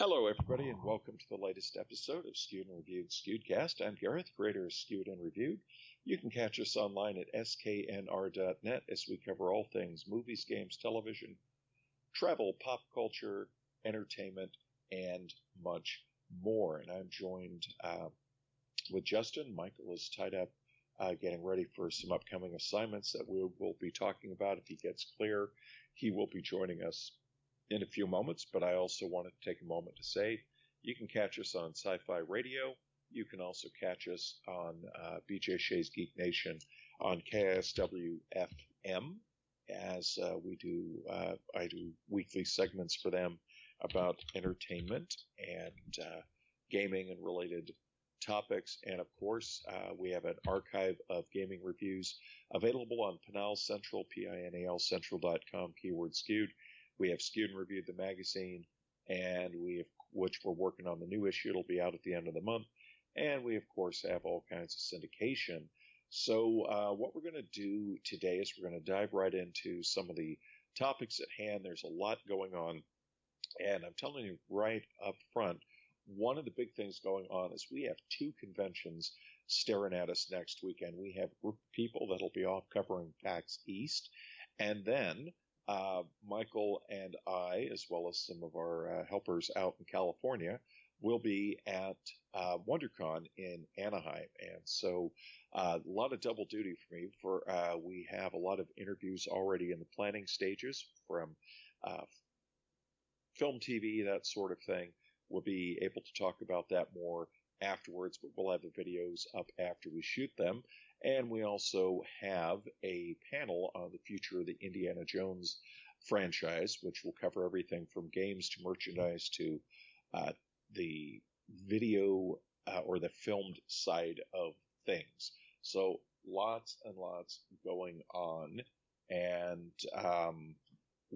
Hello, everybody, and welcome to the latest episode of Skewed and Reviewed Skewedcast. I'm Gareth, creator of Skewed and Reviewed. You can catch us online at sknr.net as we cover all things movies, games, television, travel, pop culture, entertainment, and much more. And I'm joined uh, with Justin. Michael is tied up uh, getting ready for some upcoming assignments that we will be talking about. If he gets clear, he will be joining us in a few moments, but I also wanted to take a moment to say you can catch us on Sci Fi Radio. You can also catch us on uh, BJ Shea's Geek Nation on KSW FM as uh, we do, uh, I do weekly segments for them about entertainment and uh, gaming and related topics. And of course, uh, we have an archive of gaming reviews available on Pinal Central, P-I-N-A-L Central.com, keyword skewed. We have Skewed and Reviewed the magazine, and we have, which we're working on the new issue. It'll be out at the end of the month. And we, of course, have all kinds of syndication. So, uh, what we're going to do today is we're going to dive right into some of the topics at hand. There's a lot going on. And I'm telling you right up front, one of the big things going on is we have two conventions staring at us next weekend. We have group of people that'll be off covering PAX East, and then uh, Michael and I, as well as some of our uh, helpers out in California, will be at uh, WonderCon in Anaheim, and so uh, a lot of double duty for me. For uh, we have a lot of interviews already in the planning stages from uh, film, TV, that sort of thing. We'll be able to talk about that more afterwards, but we'll have the videos up after we shoot them. And we also have a panel on the future of the Indiana Jones franchise, which will cover everything from games to merchandise to uh, the video uh, or the filmed side of things. So lots and lots going on, and um,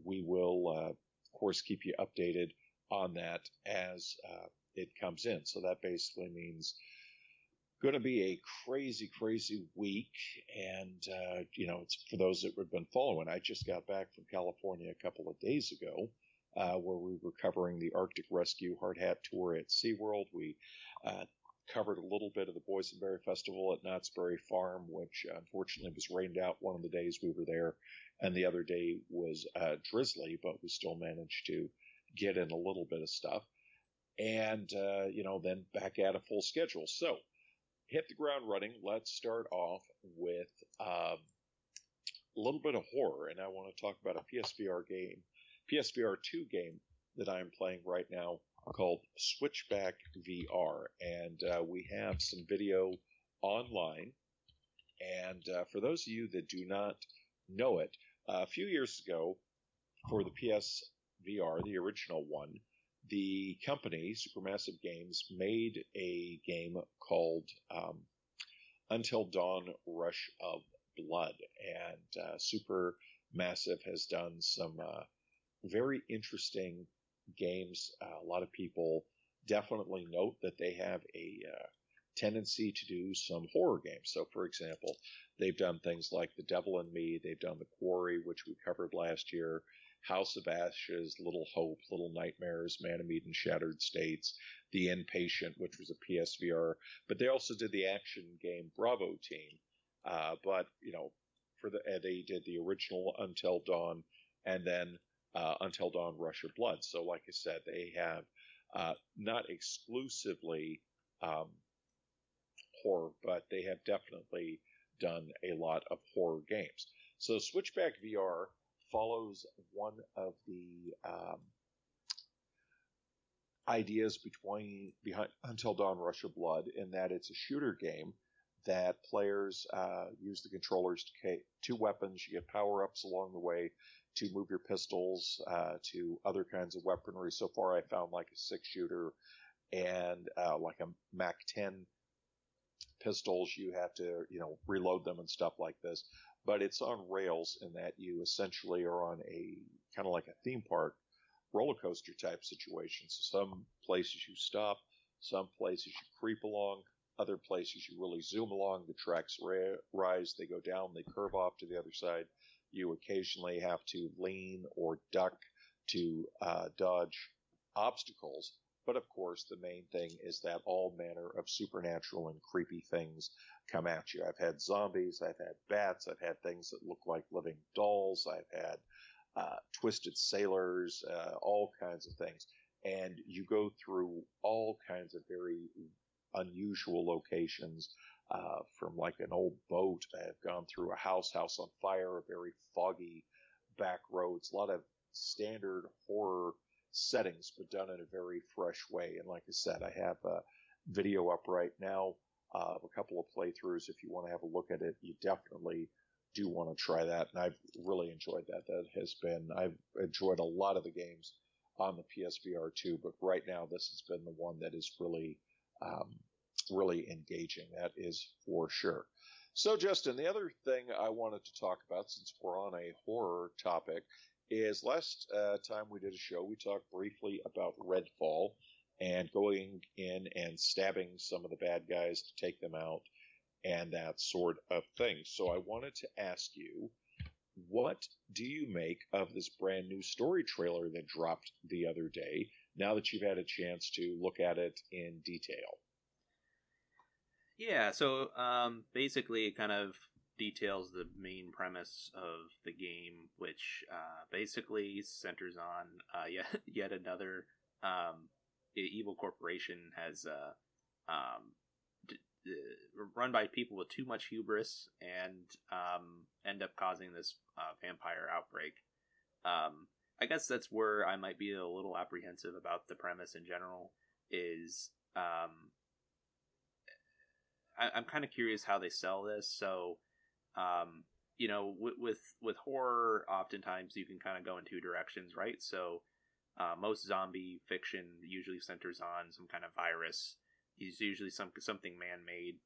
we will, uh, of course, keep you updated on that as uh, it comes in. So that basically means going to be a crazy, crazy week. And, uh, you know, it's for those that have been following. I just got back from California a couple of days ago. Uh, where we were covering the Arctic Rescue Hard Hat Tour at SeaWorld. We uh, covered a little bit of the Boysenberry Festival at Knott's Berry Farm, which unfortunately was rained out one of the days we were there, and the other day was uh, drizzly, but we still managed to get in a little bit of stuff. And, uh, you know, then back at a full schedule. So, hit the ground running. Let's start off with um, a little bit of horror, and I want to talk about a PSVR game, PSVR 2 game that I'm playing right now called Switchback VR. And uh, we have some video online. And uh, for those of you that do not know it, a few years ago, for the PSVR, the original one, the company, Supermassive Games, made a game called um, Until Dawn Rush of Blood. And uh, Supermassive has done some uh, very interesting games. Uh, a lot of people definitely note that they have a uh, tendency to do some horror games. So, for example, they've done things like The Devil and Me, they've done The Quarry, which we covered last year. House of Ashes, Little Hope, Little Nightmares, Man of Medan, Shattered States, The Inpatient, which was a PSVR, but they also did the action game Bravo Team. Uh, but you know, for the uh, they did the original Until Dawn, and then uh, Until Dawn Rush of Blood. So, like I said, they have uh, not exclusively um, horror, but they have definitely done a lot of horror games. So, Switchback VR follows one of the um, ideas between behind Until Dawn Rush of Blood in that it's a shooter game that players uh, use the controllers to two weapons. You get power ups along the way to move your pistols uh, to other kinds of weaponry. So far, I found like a six shooter and uh, like a Mac 10 pistols. You have to you know reload them and stuff like this but it's on rails in that you essentially are on a kind of like a theme park roller coaster type situation. So some places you stop, some places you creep along, other places you really zoom along. The tracks ra- rise, they go down, they curve off to the other side. You occasionally have to lean or duck to uh, dodge obstacles. But of course, the main thing is that all manner of supernatural and creepy things come at you. I've had zombies, I've had bats, I've had things that look like living dolls, I've had uh, twisted sailors, uh, all kinds of things. And you go through all kinds of very unusual locations, uh, from like an old boat. I've gone through a house, house on fire, a very foggy back roads, a lot of standard horror settings, but done in a very fresh way. And like I said, I have a video up right now uh, a couple of playthroughs. If you want to have a look at it, you definitely do want to try that. And I've really enjoyed that. That has been, I've enjoyed a lot of the games on the PSVR 2, but right now this has been the one that is really, um, really engaging. That is for sure. So, Justin, the other thing I wanted to talk about, since we're on a horror topic, is last uh, time we did a show, we talked briefly about Redfall and going in and stabbing some of the bad guys to take them out and that sort of thing. So I wanted to ask you, what do you make of this brand new story trailer that dropped the other day now that you've had a chance to look at it in detail? Yeah, so um, basically, it kind of details the main premise of the game, which uh, basically centers on uh, yet yet another um, evil corporation has uh, um, d- d- run by people with too much hubris and um, end up causing this uh, vampire outbreak. Um, I guess that's where I might be a little apprehensive about the premise in general. Is um, I, am kind of curious how they sell this. So, um, you know, with, with, with horror, oftentimes you can kind of go in two directions, right? So, uh, most zombie fiction usually centers on some kind of virus. It's usually some something man made.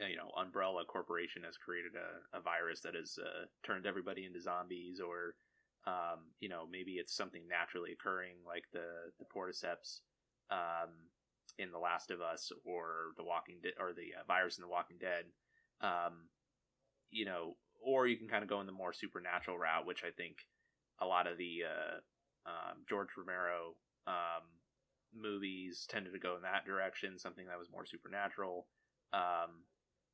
Uh, you know, Umbrella Corporation has created a, a virus that has uh, turned everybody into zombies, or um, you know, maybe it's something naturally occurring like the the Cordyceps. Um, in The Last of Us or The Walking Dead or the uh, virus in The Walking Dead. Um, you know, or you can kind of go in the more supernatural route, which I think a lot of the uh, um, George Romero um, movies tended to go in that direction, something that was more supernatural. Um,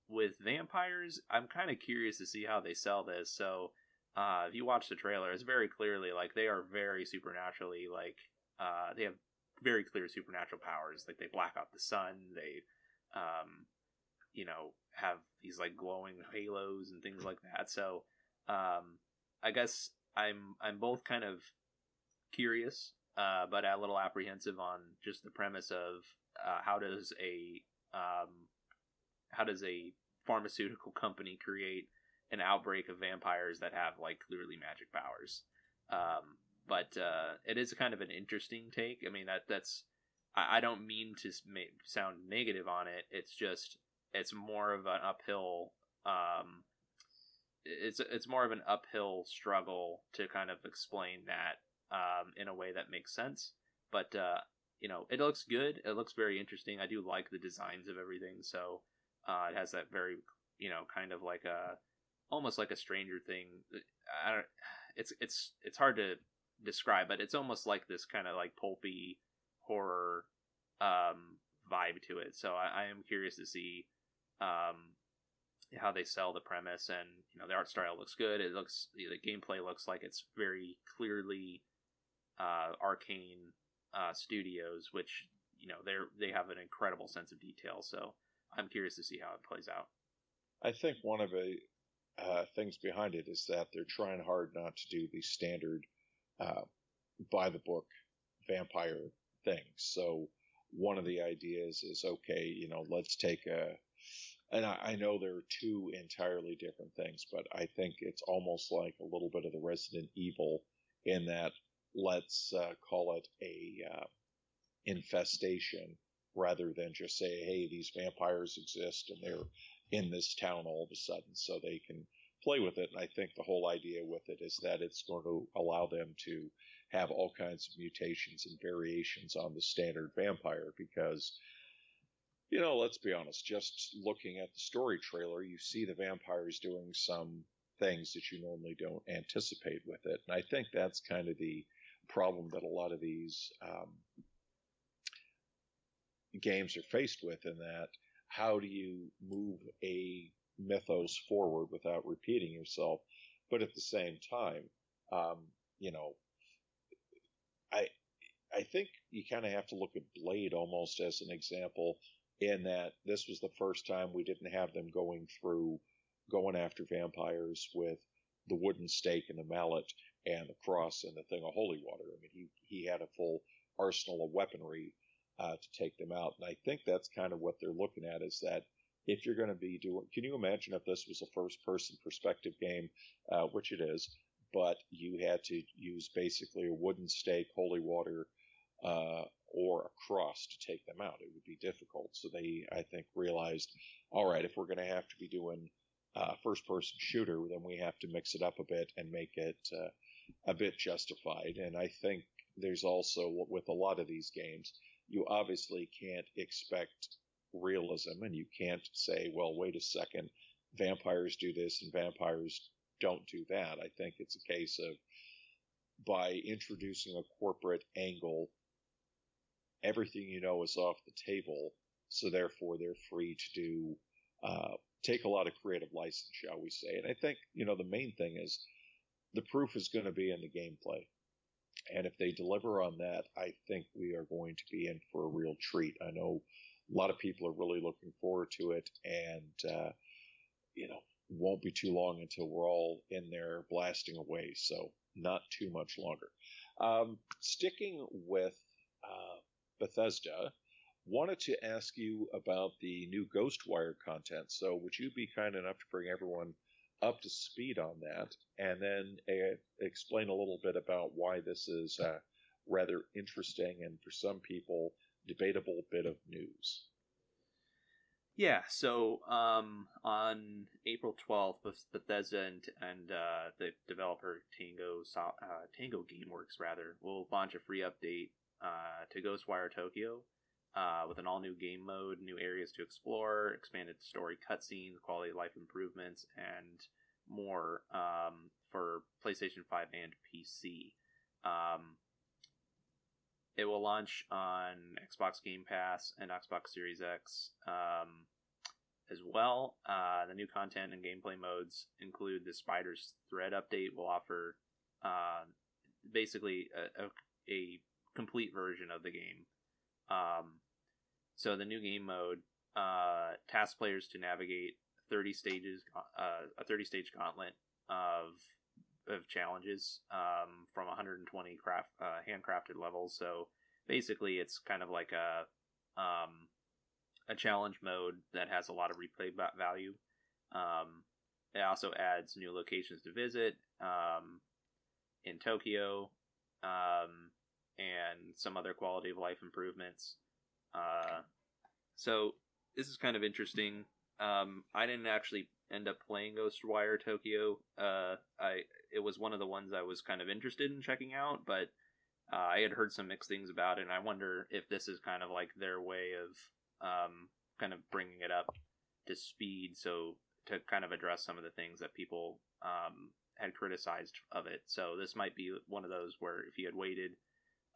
with vampires, I'm kind of curious to see how they sell this. So, uh, if you watch the trailer, it's very clearly like they are very supernaturally like uh, they have very clear supernatural powers. Like they black out the sun. They, um, you know, have these like glowing halos and things like that. So, um, I guess I'm I'm both kind of curious, uh, but a little apprehensive on just the premise of uh, how does a um, how does a pharmaceutical company create an outbreak of vampires that have like clearly magic powers. Um, but uh, it is kind of an interesting take. I mean that that's I, I don't mean to sound negative on it. It's just it's more of an uphill. Um, it's it's more of an uphill struggle to kind of explain that um, in a way that makes sense. But uh, you know, it looks good. It looks very interesting. I do like the designs of everything. So uh, it has that very you know kind of like a almost like a Stranger Thing. I don't. It's it's it's hard to describe, but it's almost like this kind of like pulpy horror um, vibe to it. So I, I am curious to see um, how they sell the premise, and you know the art style looks good. It looks the gameplay looks like it's very clearly uh, Arkane uh, Studios, which you know they're they have an incredible sense of detail. So I'm curious to see how it plays out. I think one of the uh, things behind it is that they're trying hard not to do the standard uh, by the book vampire things. So one of the ideas is okay, you know, let's take a, and I, I, know there are two entirely different things, but I think it's almost like a little bit of the Resident Evil in that let's uh, call it a uh, infestation rather than just say, hey, these vampires exist and they're in this town all of a sudden, so they can play with it. And I think the whole idea with it is that it's going to allow them to have all kinds of mutations and variations on the standard vampire because, you know, let's be honest, just looking at the story trailer, you see the vampires doing some things that you normally don't anticipate with it. And I think that's kind of the problem that a lot of these, um, games are faced with in that how do you move a mythos forward without repeating yourself? But at the same time, um, you know, I I think you kind of have to look at Blade almost as an example in that this was the first time we didn't have them going through going after vampires with the wooden stake and the mallet and the cross and the thing of holy water. I mean, he he had a full arsenal of weaponry uh, to take them out, and I think that's kind of what they're looking at is that if you're going to be doing, can you imagine if this was a first-person perspective game, uh, which it is, but you had to use basically a wooden stake, holy water, uh, or a cross to take them out. It would be difficult. So they, I think, realized, all right, if we're going to have to be doing uh, first person shooter, then we have to mix it up a bit and make it uh, a bit justified. And I think there's also, with a lot of these games, you obviously can't expect realism and you can't say, well, wait a second, vampires do this and vampires don't do that. I think it's a case of by introducing a corporate angle, everything you know is off the table. So therefore, they're free to do uh, take a lot of creative license, shall we say. And I think, you know, the main thing is the proof is going to be in the gameplay. And if they deliver on that, I think we are going to be in for a real treat. I know a lot of people are really looking forward to it, and, uh, you know, won't be too long until we're all in there blasting away. So, not too much longer. Um, sticking with uh, Bethesda, wanted to ask you about the new Ghostwire content. So, would you be kind enough to bring everyone up to speed on that, and then uh, explain a little bit about why this is a rather interesting and, for some people, debatable bit of news? Yeah, so um, on April 12th, Bethesda and, and uh, the developer Tango uh, Tango GameWorks rather will launch a free update uh, to Ghostwire Tokyo uh, with an all new game mode, new areas to explore, expanded story cutscenes, quality of life improvements, and more um, for PlayStation 5 and PC. Um, it will launch on Xbox Game Pass and Xbox Series X um, as well. Uh, the new content and gameplay modes include the Spider's Thread update, will offer uh, basically a, a, a complete version of the game. Um, so the new game mode uh, tasks players to navigate 30 stages, uh, a 30 stage gauntlet of of challenges um, from 120 craft uh, handcrafted levels. So basically, it's kind of like a um, a challenge mode that has a lot of replay value. Um, it also adds new locations to visit um, in Tokyo um, and some other quality of life improvements. Uh, so this is kind of interesting. Um, I didn't actually end up playing Ghostwire Tokyo. Uh, I it was one of the ones I was kind of interested in checking out, but uh, I had heard some mixed things about it, and I wonder if this is kind of like their way of um, kind of bringing it up to speed, so to kind of address some of the things that people um, had criticized of it. So this might be one of those where if you had waited,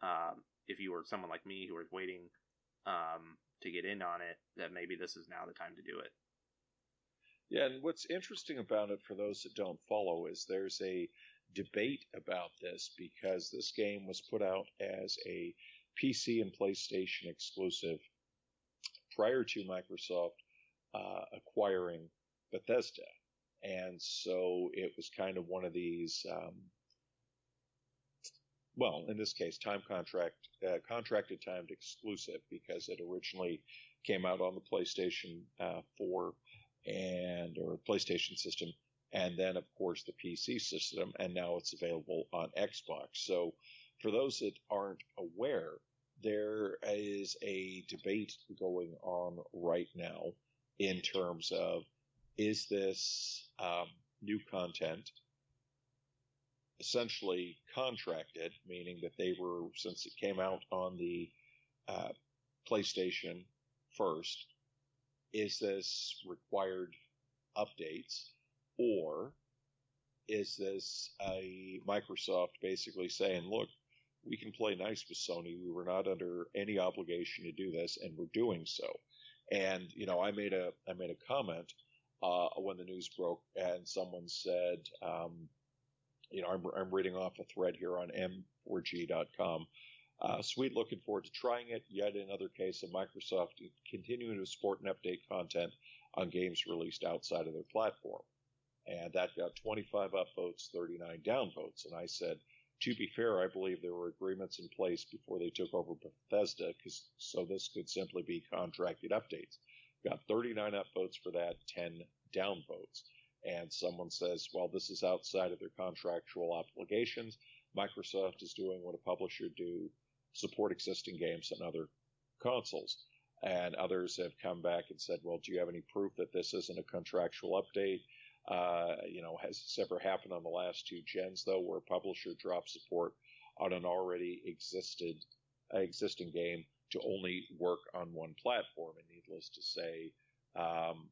um, if you were someone like me who was waiting um, to get in on it, that maybe this is now the time to do it. Yeah, and what's interesting about it for those that don't follow is there's a debate about this because this game was put out as a PC and PlayStation exclusive prior to Microsoft uh, acquiring Bethesda. And so it was kind of one of these um, well, in this case, time contract, uh, contracted timed exclusive because it originally came out on the PlayStation uh, 4 and or PlayStation system, and then of course the PC system, and now it's available on Xbox. So, for those that aren't aware, there is a debate going on right now in terms of is this um, new content essentially contracted, meaning that they were, since it came out on the uh, PlayStation first, is this required updates or is this a Microsoft basically saying, look, we can play nice with Sony. We were not under any obligation to do this, and we're doing so. And you know, I made a I made a comment uh, when the news broke, and someone said, um, you know, I'm, I'm reading off a thread here on N4G.com. Uh, sweet, looking forward to trying it. Yet another case of Microsoft continuing to support and update content on games released outside of their platform. And that got 25 upvotes, 39 downvotes. And I said, to be fair, I believe there were agreements in place before they took over Bethesda, so this could simply be contracted updates. Got 39 upvotes for that, 10 downvotes. And someone says, well, this is outside of their contractual obligations. Microsoft is doing what a publisher do, support existing games on other consoles. And others have come back and said, well, do you have any proof that this isn't a contractual update? Uh, you know, has this ever happened on the last two gens though, where a publisher drops support on an already existed uh, existing game to only work on one platform? And needless to say, um,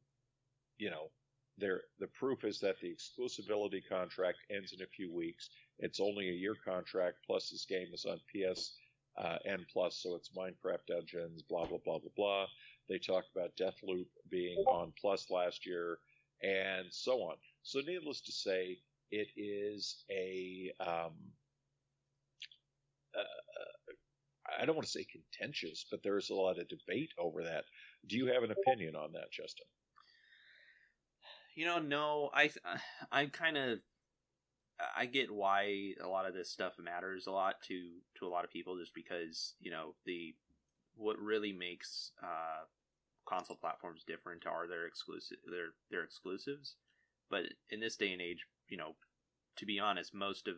you know, there the proof is that the exclusivity contract ends in a few weeks. It's only a year contract. Plus, this game is on PS uh, N plus, so it's Minecraft Dungeons. Blah blah blah blah blah. They talk about Deathloop being on Plus last year and so on. So, needless to say, it is a um, uh, I don't want to say contentious, but there's a lot of debate over that. Do you have an opinion on that, Justin? You know, no, I I kind of I get why a lot of this stuff matters a lot to to a lot of people, just because you know the what really makes uh, console platforms different are their exclusive their their exclusives. But in this day and age, you know, to be honest, most of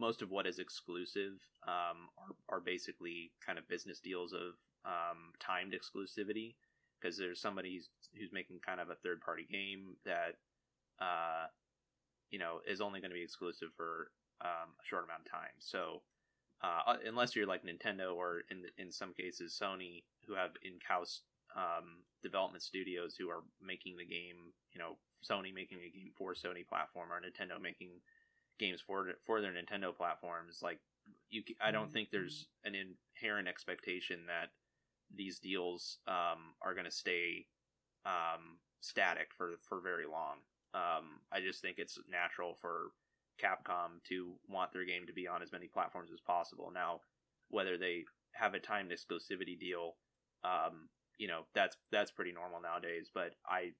most of what is exclusive um, are, are basically kind of business deals of um, timed exclusivity because there's somebody who's, who's making kind of a third party game that uh, you know is only going to be exclusive for um, a short amount of time. So uh, unless you're like Nintendo or in in some cases Sony, who have in-house um, development studios who are making the game, you know, Sony making a game for Sony platform or Nintendo making games for for their Nintendo platforms. Like you, I don't think there's an inherent expectation that these deals um, are going to stay um, static for for very long. Um, I just think it's natural for Capcom to want their game to be on as many platforms as possible. Now, whether they have a timed exclusivity deal um, you know that's that's pretty normal nowadays. But I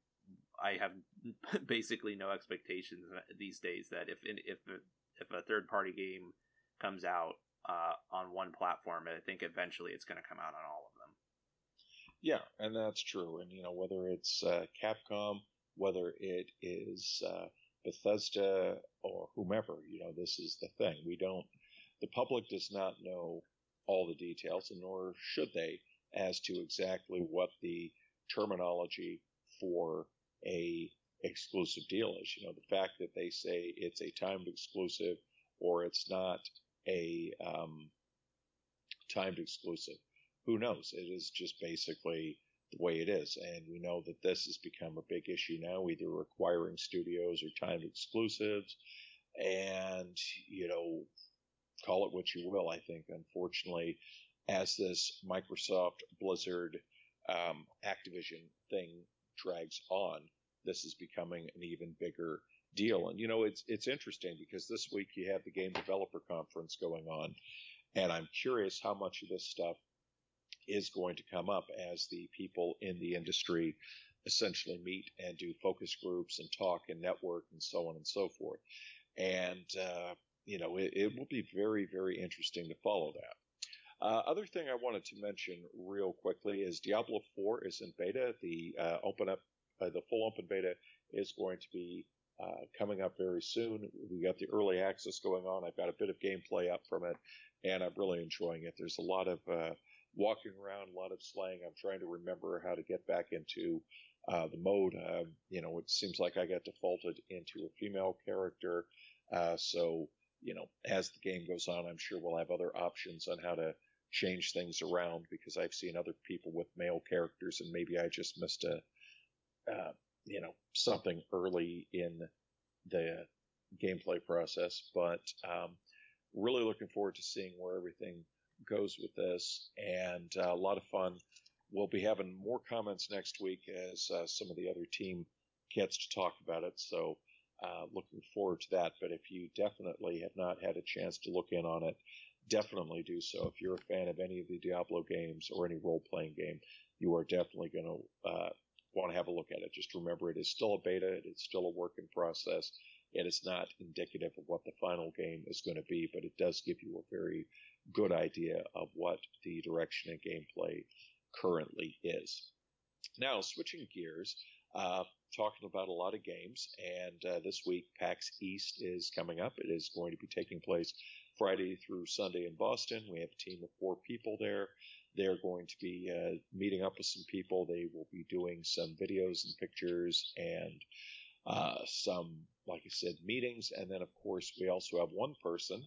I have basically no expectations these days that if if if a third party game comes out uh, on one platform, I think eventually it's going to come out on all. Yeah, and that's true. And you know whether it's uh, Capcom, whether it is uh, Bethesda or whomever, you know this is the thing. We don't. The public does not know all the details, and nor should they as to exactly what the terminology for a exclusive deal is. You know, the fact that they say it's a timed exclusive or it's not a um, timed exclusive. Who knows? It is just basically the way it is. And we know that this has become a big issue now, either requiring studios or timed exclusives. And, you know, call it what you will. I think, unfortunately, as this Microsoft Blizzard um, Activision thing drags on, this is becoming an even bigger deal. And you know, it's it's interesting because this week you have the Game Developer Conference going on, and I'm curious how much of this stuff is going to come up as the people in the industry essentially meet and do focus groups and talk and network and so on and so forth. And uh, you know, it, it will be very very interesting to follow that. Uh, other thing I wanted to mention real quickly is Diablo 4 is in beta. The uh, open up, uh, the full open beta is going to be uh, coming up very soon. We got the early access going on. I've got a bit of gameplay up from it, and I'm really enjoying it. There's a lot of uh, walking around, a lot of slang. I'm trying to remember how to get back into uh, the mode. Um, you know, it seems like I got defaulted into a female character, so you know, as the game goes on, I'm sure we'll have other options on how to change things around because I've seen other people with male characters and maybe I just missed a, uh, you know, something early in the gameplay process. But um, really looking forward to seeing where everything goes with this, and uh, a lot of fun. We'll be having more comments next week as uh, some of the other team gets to talk about it. So, uh, looking forward to that. But if you definitely have not had a chance to look in on it, definitely do so. If you're a fan of any of the Diablo games or any role playing game, you are definitely going to uh, want to have a look at it. Just remember, it is still a beta. It is still a work in process. It is not indicative of what the final game is going to be, but it does give you a very good idea of what the direction and gameplay currently is. Now, switching gears, uh, talking about a lot of games, and uh, this week PAX East is coming up. It is going to be taking place Friday through Sunday in Boston. We have a team of four people there. They're going to be uh, meeting up with some people. They will be doing some videos and pictures and uh, some, like I said, meetings. And then, of course, we also have one person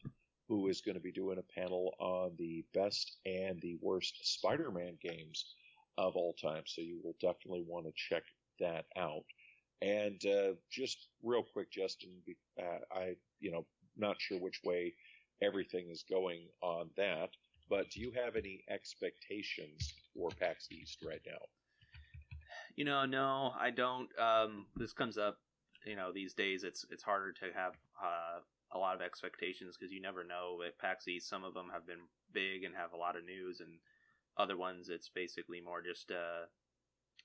who is going to be doing a panel on the best and the worst Spider Man games of all time. So you will definitely want to check that out. And uh, just real quick, Justin, uh, I, you know, not sure which way everything is going on that, but do you have any expectations for PAX East right now? You know, no, I don't. Um, this comes up, you know, these days. It's it's harder to have uh, a lot of expectations because you never know. At PAX East, some of them have been big and have a lot of news, and other ones it's basically more just uh,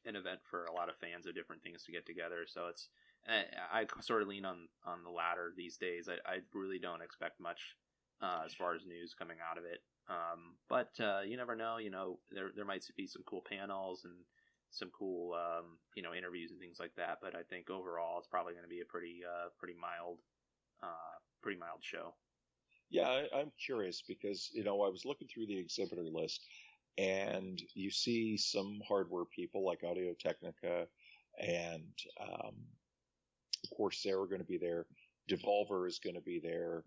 an event for a lot of fans of different things to get together. So it's I, I sort of lean on on the latter these days. I, I really don't expect much uh, as far as news coming out of it. Um, but uh, you never know. You know, there there might be some cool panels and some cool um, you know interviews and things like that. But I think overall, it's probably going to be a pretty uh, pretty mild uh, pretty mild show. Yeah, I, I'm curious because you know I was looking through the exhibitor list, and you see some hardware people like Audio Technica, and um, Corsair are going to be there. Devolver is going to be there,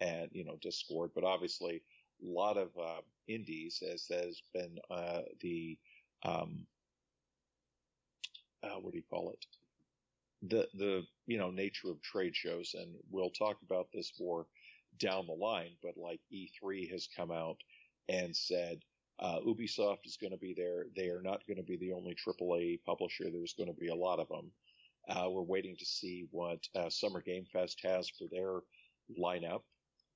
and you know Discord, but obviously a lot of uh, indies, as has been uh, the um, uh, what do you call it? The the you know nature of trade shows, and we'll talk about this more down the line. But like E3 has come out and said uh, Ubisoft is going to be there. They are not going to be the only AAA publisher. There's going to be a lot of them. Uh, we're waiting to see what uh, Summer Game Fest has for their lineup,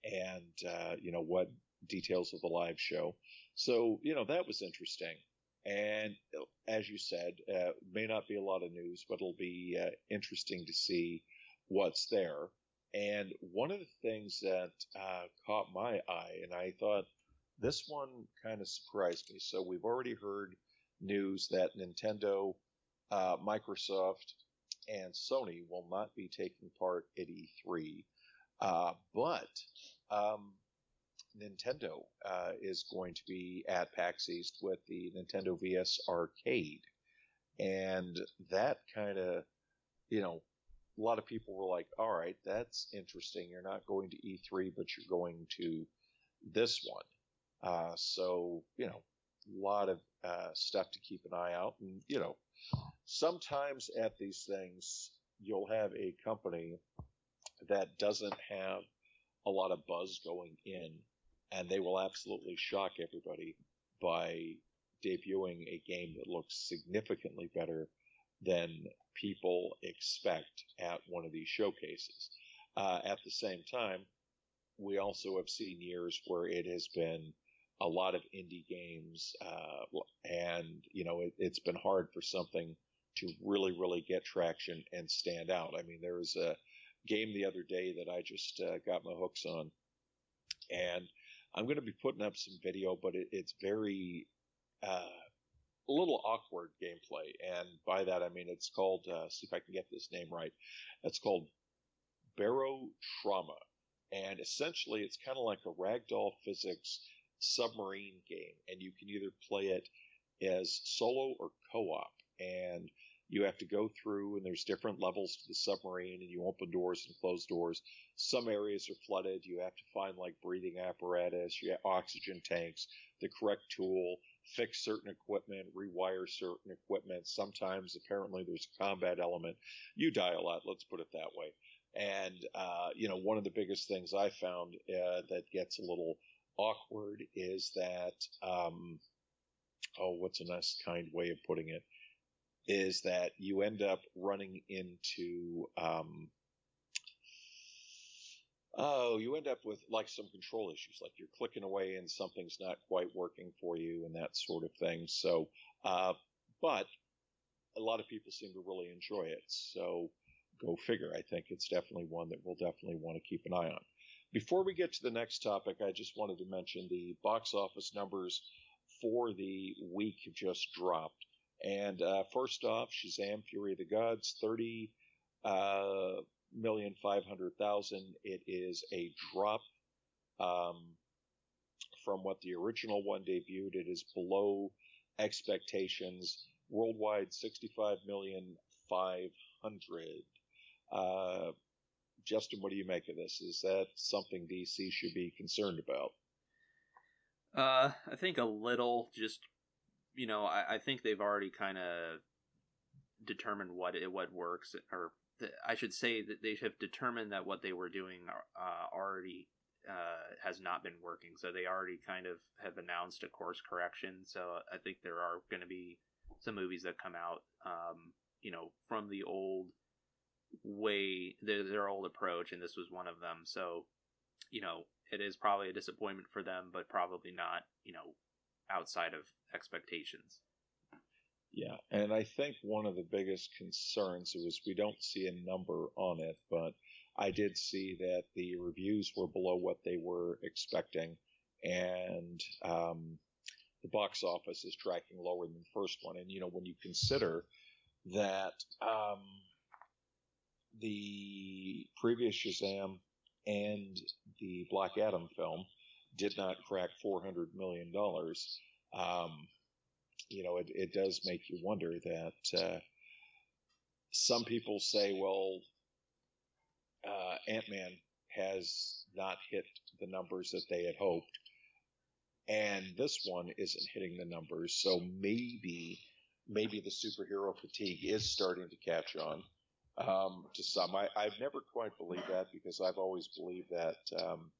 and uh, you know what details of the live show. So, you know, that was interesting. And as you said, uh, may not be a lot of news, but it'll be uh, interesting to see what's there. And one of the things that uh, caught my eye, and I thought this one kind of surprised me. So we've already heard news that Nintendo, uh, Microsoft, and Sony will not be taking part at E3. Uh, but um, Nintendo uh, is going to be at PAX East with the Nintendo VS Arcade. And that kind of, you know, a lot of people were like, all right, that's interesting. You're not going to E3, but you're going to this one. Uh, so, you know, a lot of uh, stuff to keep an eye out. And, you know, sometimes at these things, you'll have a company that doesn't have a lot of buzz going in and they will absolutely shock everybody by debuting a game that looks significantly better than people expect at one of these showcases. Uh, at the same time, we also have seen years where it has been a lot of indie games, uh, and you know it, has been hard for something to really, really get traction and stand out. I mean, there was a game the other day that I just uh, got my hooks on, and I'm going to be putting up some video, but it, it's very uh, a little awkward gameplay, and by that I mean it's called. Uh, see if I can get this name right. It's called Barrow Trauma, and essentially it's kind of like a ragdoll physics submarine game, and you can either play it as solo or co-op, and you have to go through and there's different levels to the submarine and you open doors and close doors. Some areas are flooded. You have to find like breathing apparatus, you have oxygen tanks, the correct tool, fix certain equipment, rewire certain equipment. Sometimes apparently there's a combat element. You die a lot, let's put it that way. And, uh, you know, one of the biggest things I found uh, that gets a little awkward is that, um, oh, what's a nice kind way of putting it? Is that you end up running into, um, oh, you end up with like some control issues, like you're clicking away and something's not quite working for you and that sort of thing. So, uh, but a lot of people seem to really enjoy it. So go figure. I think it's definitely one that we'll definitely want to keep an eye on. Before we get to the next topic, I just wanted to mention the box office numbers for the week just dropped. And uh, first off, Shazam: Fury of the Gods, thirty uh, million five hundred thousand. It is a drop um, from what the original one debuted. It is below expectations. Worldwide, sixty-five million five hundred. Uh, Justin, what do you make of this? Is that something DC should be concerned about? Uh, I think a little. Just you know, I, I think they've already kind of determined what it what works, or I should say that they have determined that what they were doing uh, already uh, has not been working. So they already kind of have announced a course correction. So I think there are going to be some movies that come out, um, you know, from the old way, their, their old approach, and this was one of them. So, you know, it is probably a disappointment for them, but probably not, you know, outside of expectations. Yeah, and I think one of the biggest concerns was we don't see a number on it, but I did see that the reviews were below what they were expecting, and um, the box office is tracking lower than the first one. And you know, when you consider that um, the previous Shazam and the Black Adam film did not crack four hundred million dollars. Um, you know, it, it does make you wonder that uh, some people say, well, uh, Ant Man has not hit the numbers that they had hoped, and this one isn't hitting the numbers. So maybe, maybe the superhero fatigue is starting to catch on um, to some. I, have never quite believed that because I've always believed that um,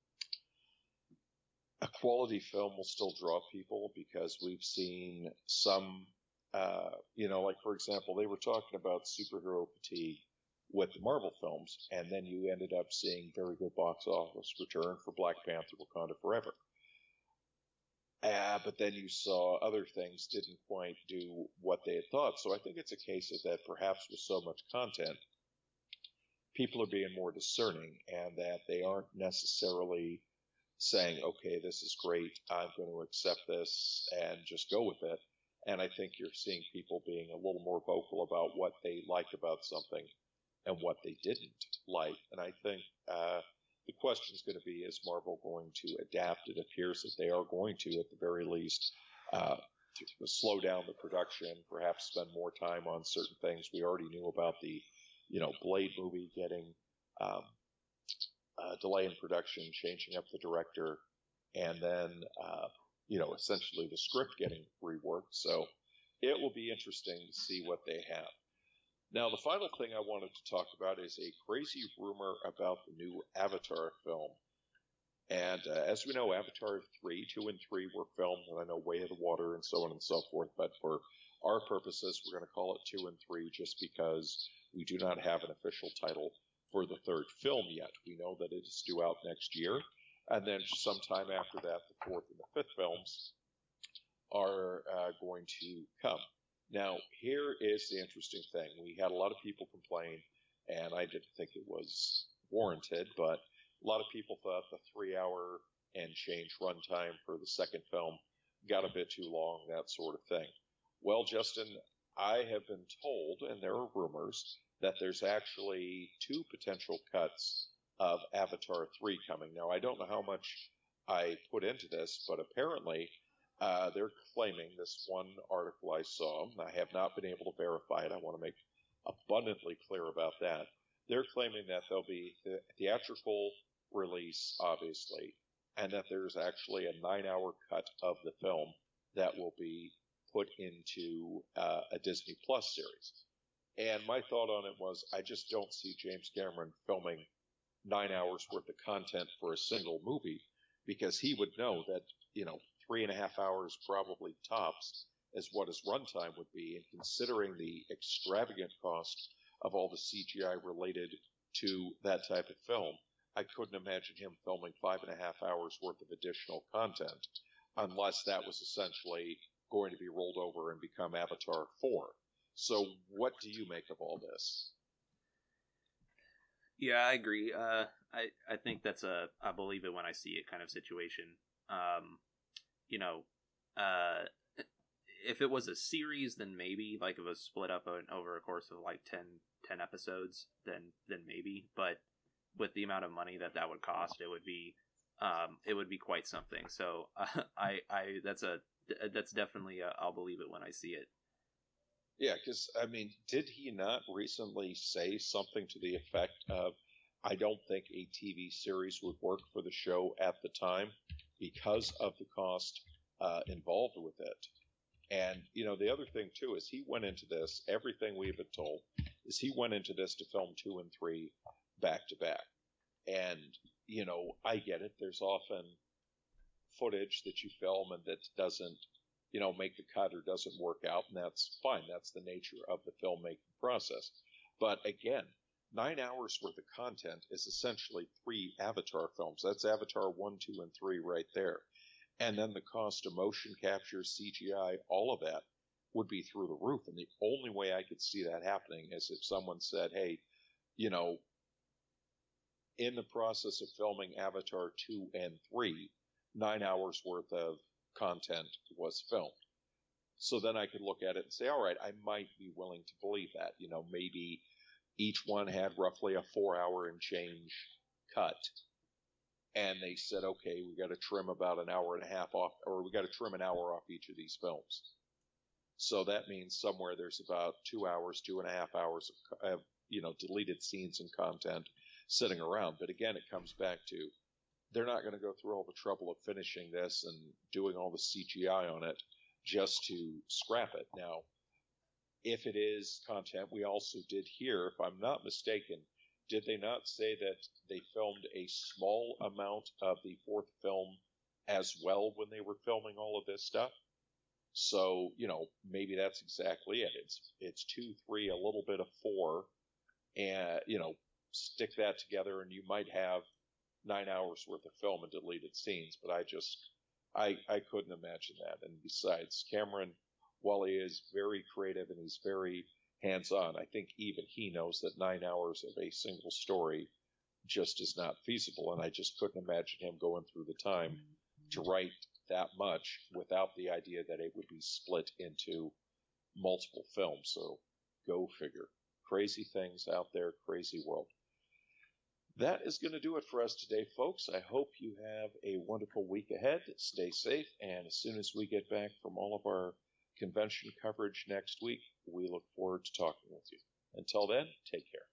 a quality film will still draw people because we've seen some, uh, you know, like for example, they were talking about superhero fatigue with the Marvel films, and then you ended up seeing very good box office return for Black Panther: Wakanda Forever. Uh, but then you saw other things didn't quite do what they had thought. So I think it's a case of that perhaps with so much content, people are being more discerning and that they aren't necessarily saying, okay, this is great. I'm going to accept this and just go with it. And I think you're seeing people being a little more vocal about what they liked about something and what they didn't like. And I think, uh, the question is going to be, is Marvel going to adapt? It appears that they are going to, at the very least, uh, slow down the production, perhaps spend more time on certain things. We already knew about the, you know, Blade movie getting um, delay in production, changing up the director, and then, uh, you know, essentially the script getting reworked. So it will be interesting to see what they have. Now, the final thing I wanted to talk about is a crazy rumor about the new Avatar film. And uh, as we know, Avatar 3, 2, and 3 were filmed, and I know Way of the Water and so on and so forth, but for our purposes, we're going to call it 2 and 3 just because we do not have an official title for the third film yet. We know that it is due out next year, and then sometime after that, the fourth and the fifth films are uh, going to come. Now, here is the interesting thing. We had a lot of people complain, and I didn't think it was warranted, but a lot of people thought the three hour and change runtime for the second film got a bit too long, that sort of thing. Well, Justin, I have been told, and there are rumors, that there's actually two potential cuts of Avatar 3 coming. Now, I don't know how much I put into this, but apparently uh, they're claiming this one article I saw. I have not been able to verify it. I want to make abundantly clear about that. They're claiming that there'll be the theatrical release, obviously, and that there's actually a nine-hour cut of the film that will be put into uh, a Disney Plus series. And my thought on it was, I just don't see James Cameron filming nine hours worth of content for a single movie because he would know that, you know, three and a half hours probably tops is what his runtime would be. And considering the extravagant cost of all the CGI related to that type of film, I couldn't imagine him filming five and a half hours worth of additional content unless that was essentially going to be rolled over and become Avatar 4. So, what do you make of all this? Yeah, I agree. Uh, I I think that's a I believe it when I see it kind of situation. Um, you know, uh, if it was a series, then maybe like if it was split up over a course of like 10, 10 episodes, then then maybe. But with the amount of money that that would cost, it would be um, it would be quite something. So uh, I I that's a that's definitely i will believe it when I see it. Yeah, because I mean, did he not recently say something to the effect of, "I don't think a TV series would work for the show at the time because of the cost uh, involved with it." And you know, the other thing too is he went into this. Everything we've been told is he went into this to film two and three back to back. And you know, I get it. There's often footage that you film and that doesn't you know, make the cut or doesn't work out, and that's fine. That's the nature of the filmmaking process. But again, nine hours worth of content is essentially three Avatar films. That's Avatar 1, 2, and 3 right there. And then the cost of motion capture, CGI, all of that would be through the roof. And the only way I could see that happening is if someone said, hey, you know, in the process of filming Avatar 2 and 3, nine hours worth of content was filmed. So then I could look at it and say, all right, I might be willing to believe that. You know, maybe each one had roughly a four hour and change cut. And they said, okay, we got to trim about an hour and a half off, or we got to trim an hour off each of these films. So that means somewhere there's about two hours, two and a half hours of, of you know, deleted scenes and content sitting around. But again, it comes back to they're not going to go through all the trouble of finishing this and doing all the CGI on it just to scrap it. Now, if it is content, we also did hear, if I'm not mistaken, did they not say that they filmed a small amount of the fourth film as well when they were filming all of this stuff? So, you know, maybe that's exactly it. It's it's two, three, a little bit of four, and you know, stick that together, and you might have nine hours worth of film and deleted scenes, but I just I I couldn't imagine that. And besides, Cameron, while he is very creative and he's very hands on, I think even he knows that nine hours of a single story just is not feasible. And I just couldn't imagine him going through the time to mm-hmm. write that much without the idea that it would be split into multiple films. So go figure. Crazy things out there, crazy world. That is going to do it for us today, folks. I hope you have a wonderful week ahead. Stay safe, and as soon as we get back from all of our convention coverage next week, we look forward to talking with you. Until then, take care.